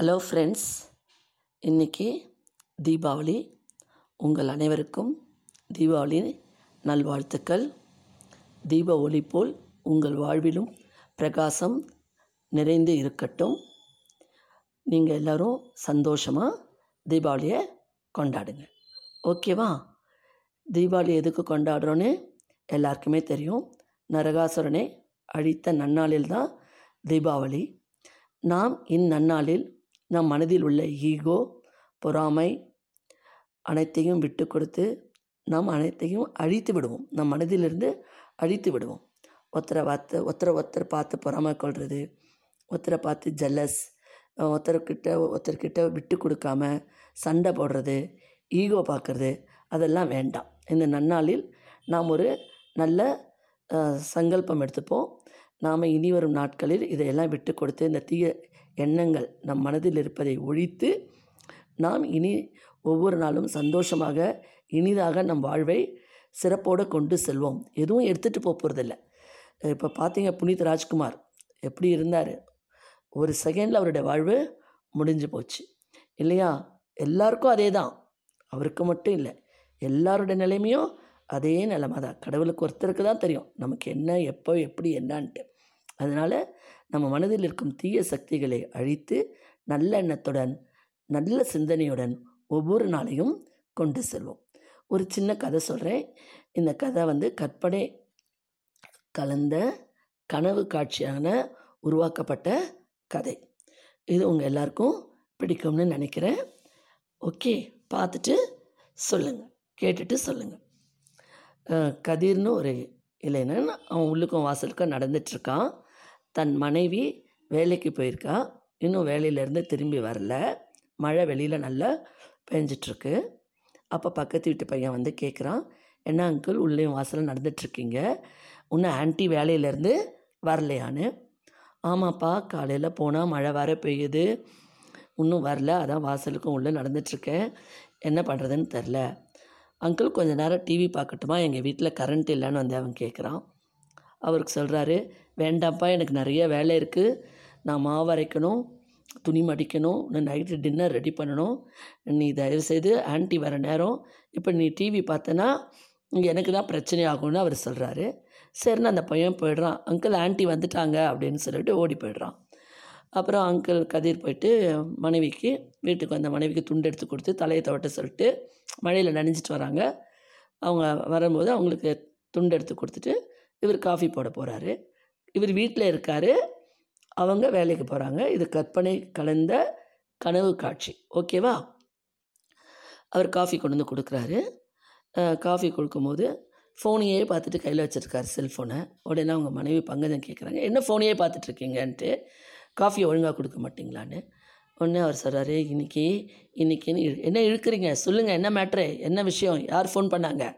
Hello friends இன்றைக்கி தீபாவளி. உங்கள் அனைவருக்கும் தீபாவளி நல்வாழ்த்துக்கள். தீப ஒளி போல் உங்கள் வாழ்விலும் பிரகாசம் நிறைந்து இருக்கட்டும். நீங்கள் எல்லோரும் சந்தோஷமாக தீபாவளியை கொண்டாடுங்க. ஓகேவா தீபாவளி எதுக்கு கொண்டாடுறோன்னு எல்லாருக்குமே தெரியும். நரகாசுரனை அழித்த நன்னாளில் தான் தீபாவளி. நாம் இந்நன்னாளில் நம் மனதில் உள்ள ஈகோ பொறாமை அனைத்தையும் விட்டு கொடுத்து நாம் அனைத்தையும் அழித்து விடுவோம். நம் மனதிலிருந்து அழித்து விடுவோம். ஒருத்தரை பார்த்து ஒருத்தரை ஒருத்தர் பார்த்து பொறாமை கொள்வது ஒருத்தரை பார்த்து ஜல்லஸ் ஒருத்தர்கிட்ட ஒருத்தர்கிட்ட விட்டு கொடுக்காம சண்டை போடுறது ஈகோ பார்க்குறது அதெல்லாம் வேண்டாம். இந்த நன்னாளில் நாம் ஒரு நல்ல சங்கல்பம் எடுத்துப்போம். நாம் இனி வரும் நாட்களில் இதையெல்லாம் விட்டு கொடுத்து இந்த தீய எண்ணங்கள் நம் மனதில் இருப்பதை ஒழித்து நாம் இனி ஒவ்வொரு நாளும் சந்தோஷமாக இனிதாக நம் வாழ்வை சிறப்போடு கொண்டு செல்வோம். எதுவும் எடுத்துகிட்டு போக போகிறதில்ல இப்போ பார்த்தீங்க புனித் ராஜ்குமார் எப்படி இருந்தார்? ஒரு செகண்டில் அவருடைய வாழ்வு முடிஞ்சு போச்சு. இல்லையா? எல்லாருக்கும் அதே தான் அவருக்கு மட்டும் இல்லை எல்லாருடைய நிலைமையும் அதே நிலைமை தான் கடவுளுக்கு ஒருத்தருக்கு தான் தெரியும் நமக்கு என்ன எப்போ எப்படி என்னான்ட்டு. அதனால் நம்ம மனதில் இருக்கும் தீய சக்திகளை அழித்து நல்ல எண்ணத்துடன் நல்ல சிந்தனையுடன் ஒவ்வொரு நாளையும் கொண்டு செல்வோம். ஒரு சின்ன கதை சொல்கிறேன் இந்த கதை வந்து கற்பனை கலந்த கனவு காட்சியான உருவாக்கப்பட்ட கதை. இது உங்கள் எல்லாருக்கும் பிடிக்கும்னு நினைக்கிறேன். ஓகே பார்த்துட்டு சொல்லுங்கள் கேட்டுட்டு சொல்லுங்கள் கதிர்னு ஒரு இளைஞன் அவன் உள்ளுக்கும் வாசலுக்கும் நடந்துட்டுருக்கான் தன் மனைவி வேலைக்கு போயிருக்கா. இன்னும் வேலையிலேருந்து திரும்பி வரல. மழை வெளியில் நல்லா பெஞ்சிட்ருக்கு. அப்போ பக்கத்து வீட்டு பையன் வந்து கேட்குறான் என்ன அங்கிள் உள்ளேயும் வாசலில் நடந்துட்டுருக்கீங்க இன்னும் ஆன்ட்டி வேலையிலேருந்து வரலையான்னு. ஆமாப்பா காலையில் போனால் மழை வர பெய்யுது. இன்னும் வரல. அதான் வாசலுக்கும் உள்ளே நடந்துட்டுருக்கேன் என்ன பண்ணுறதுன்னு தெரில. அங்கிள் கொஞ்ச நேரம் டிவி பார்க்கட்டுமா எங்கள் வீட்டில் கரண்ட் இல்லைன்னு வந்து அவன் கேட்குறான் அவருக்கு சொல்கிறாரு வேண்டாம்ப்பா எனக்கு நிறைய வேலை இருக்குது நான் மாவு அரைக்கணும் துணி மடிக்கணும் நான் நைட்டு டின்னர் ரெடி பண்ணணும். நீ தயவுசெய்து ஆன்ட்டி வர நேரம் இப்போ நீ டிவி பார்த்தனா எனக்கு தான் பிரச்சனை ஆகும்னு அவர் சொல்கிறாரு சரின்னு அந்த பையன் போயிடுறான். அங்கிள் ஆன்ட்டி வந்துட்டாங்க அப்படின்னு சொல்லிட்டு ஓடி போயிடுறான். அப்புறம் அங்கிள் கதிர் போயிட்டு மனைவிக்கு வீட்டுக்கு வந்த மனைவிக்கு துண்டு எடுத்து கொடுத்து தலையை தவட்ட சொல்லிட்டு மழையில் நனைஞ்சிட்டு வராங்க. அவங்க வரும்போது அவங்களுக்கு துண்டு எடுத்து கொடுத்துட்டு இவர் காஃபி போட போகிறாரு இவர் வீட்டில் இருக்கார். அவங்க வேலைக்கு போகிறாங்க இது கற்பனை கலந்த கனவு காட்சி. ஓகேவா? அவர் காஃபி கொண்டு வந்து கொடுக்குறாரு. காஃபி கொடுக்கும்போது ஃபோனையே பார்த்துட்டு கையில் வச்சுருக்காரு செல்ஃபோனை. உடனே அவங்க மனைவி பங்கஜம் கேட்குறாங்க என்ன ஃபோனையே பார்த்துட்ருக்கீங்கன்ட்டு. காஃபி ஒழுங்காக கொடுக்க மாட்டிங்களான்னு. உடனே அவர் சொல்கிறாரு இன்னைக்கு இன்னைக்குன்னு இழு- என்ன இழுக்கிறீங்க? சொல்லுங்கள் என்ன மேட்ரு? என்ன விஷயம்? யார் ஃபோன் பண்ணாங்க?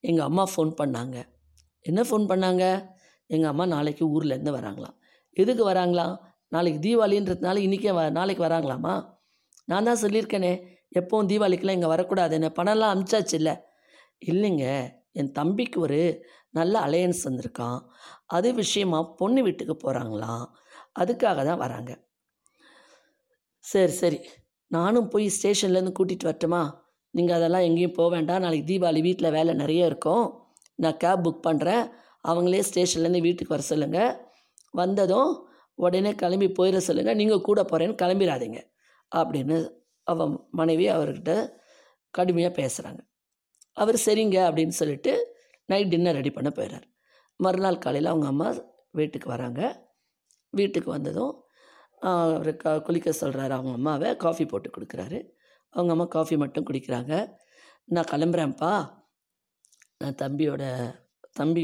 எங்கள் அம்மா ஃபோன் பண்ணாங்க. என்ன ஃபோன் பண்ணாங்க? எங்கள் அம்மா நாளைக்கு ஊர்லேருந்து வராங்களாம். எதுக்கு வராங்களாம்? நாளைக்கு தீபாவளின்றதுனால இன்றைக்கே வ நாளைக்கு வராங்களாமா? நான் தான் சொல்லியிருக்கேனே எப்போவும் தீபாவளிக்கெலாம் இங்கே வரக்கூடாதுன்னு பணம்லாம் அமிச்சாச்சு இல்லை இல்லைங்க என் தம்பிக்கு ஒரு நல்ல அலையன்ஸ் வந்திருக்கான். அது விஷயமா பொண்ணு வீட்டுக்கு போகிறாங்களாம் அதுக்காக தான் வராங்க. சரி சரி. நானும் போய் ஸ்டேஷன்லேருந்து கூட்டிகிட்டு வரட்டுமா? நீங்கள் அதெல்லாம் எங்கேயும் போக வேண்டாம். நாளைக்கு தீபாவளி வீட்டில் வேலை நிறைய இருக்கும். நான் கேப் புக் பண்ணுறேன் அவங்களே ஸ்டேஷன்லேருந்து வீட்டுக்கு வர சொல்லுங்கள் வந்ததும் உடனே கிளம்பி போயிட சொல்லுங்கள் நீங்கள் கூட போகிறேன்னு கிளம்பிடாதீங்க அப்படின்னு அவன் மனைவி அவர்கிட்ட கடுமையாக பேசுகிறாங்க அவர் சரிங்க அப்படின்னு சொல்லிட்டு நைட் டின்னர் ரெடி பண்ண போயிடுறார். மறுநாள் காலையில் அவங்க அம்மா வீட்டுக்கு வராங்க. வீட்டுக்கு வந்ததும் அவர் க குளிக்க சொல்கிறாரு அவங்க அம்மாவை. காஃபி போட்டு கொடுக்குறாரு. அவங்க அம்மா காஃபி மட்டும் குடிக்கிறாங்க. நான் கிளம்புறேன்ப்பா. நான் தம்பியோட தம்பி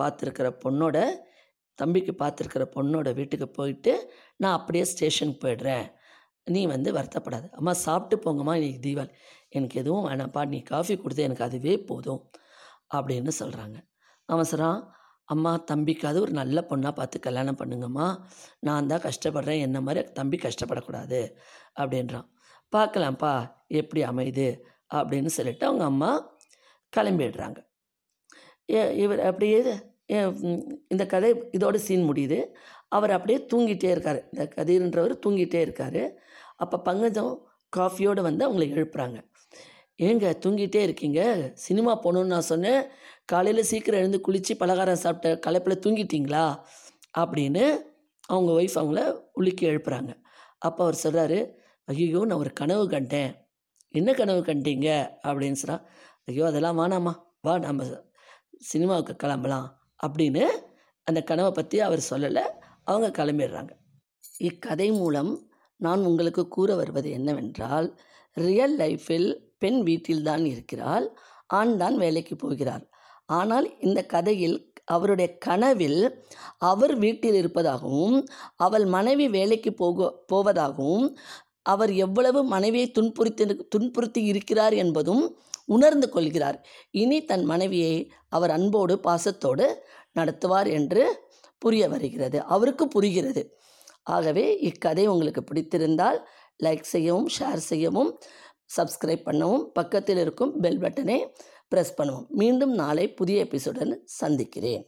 பார்த்துருக்கிற பொண்ணோட தம்பிக்கு பார்த்துருக்கிற பொண்ணோட வீட்டுக்கு போயிட்டு நான் அப்படியே ஸ்டேஷனுக்கு போயிடுறேன். நீ வந்து வருத்தப்படாது. அம்மா சாப்பிட்டு போங்கம்மா இன்னைக்கு தீபாவளி. எனக்கு எதுவும் வேணாம்ப்பா நீ காஃபி கொடுத்து எனக்கு அதுவே போதும் அப்படின்னு சொல்கிறாங்க அவசரம் அம்மா தம்பிக்காவது ஒரு நல்ல பொண்ணாக பார்த்து கல்யாணம் பண்ணுங்கம்மா. நான் தான் கஷ்டப்படுறேன். என்ன மாதிரி தம்பி கஷ்டப்படக்கூடாது அப்படின்றான். பார்க்கலாம்ப்பா எப்படி அமையுது? அப்படின்னு சொல்லிட்டு அவங்க அம்மா கிளம்பிடுறாங்க. இவர் அப்படியே இந்த கதை இதோட சீன் முடியுது. அவர் அப்படியே தூங்கிட்டே இருக்கார். இந்த கதிர்ன்றவர் தூங்கிட்டே இருக்கார். அப்போ பங்கஜம் காஃபியோடு வந்து அவங்களை எழுப்புறாங்க. ஏங்க தூங்கிட்டே இருக்கீங்க? சினிமா போகணுன்னு நான் சொன்னேன். காலையில் சீக்கிரம் எழுந்து குளித்து பலகாரம் சாப்பிட்ட களைப்பில் தூங்கிட்டீங்களா? அப்படின்னு அவங்க ஒய்ஃப் அவங்கள உலுக்கி எழுப்புறாங்க. அப்போ அவர் சொல்கிறாரு ஐயோ நான் ஒரு கனவு கண்டேன். என்ன கனவு கண்டீங்க? அப்படின்னு சொன்னால் ஐயோ அதெல்லாம் வானாமா வா நம்ம சினிமாவுக்கு கிளம்பலாம் அப்படின்னு அந்த கனவை பற்றி அவர் சொல்லலை. அவங்க கிளம்பிடுறாங்க. இக்கதை மூலம் நான் உங்களுக்கு கூற வருவது என்னவென்றால் ரியல் லைஃப்பில் பெண் வீட்டில்தான் இருக்கிறாள் ஆண் தான் வேலைக்கு போகிறார் ஆனால் இந்த கதையில் அவருடைய கனவில் அவர் வீட்டில் இருப்பதாகவும் அவள் மனைவி வேலைக்கு போக போவதாகவும் அவர் எவ்வளவு மனைவியை துன்புறுத்தி துன்புறுத்தி இருக்கிறார் என்பதும் உணர்ந்து கொள்கிறார். இனி தன் மனைவியை அவர் அன்போடு பாசத்தோடு நடத்துவார் என்று புரிய வருகிறது. அவருக்கு புரிகிறது. ஆகவே இக்கதை உங்களுக்கு பிடித்திருந்தால் லைக் செய்யவும் ஷேர் செய்யவும் சப்ஸ்கிரைப் பண்ணவும் பக்கத்தில் இருக்கும் பெல் பட்டனை ப்ரெஸ் பண்ணவும். மீண்டும் நாளை புதிய எபிசோடன் சந்திக்கிறேன்.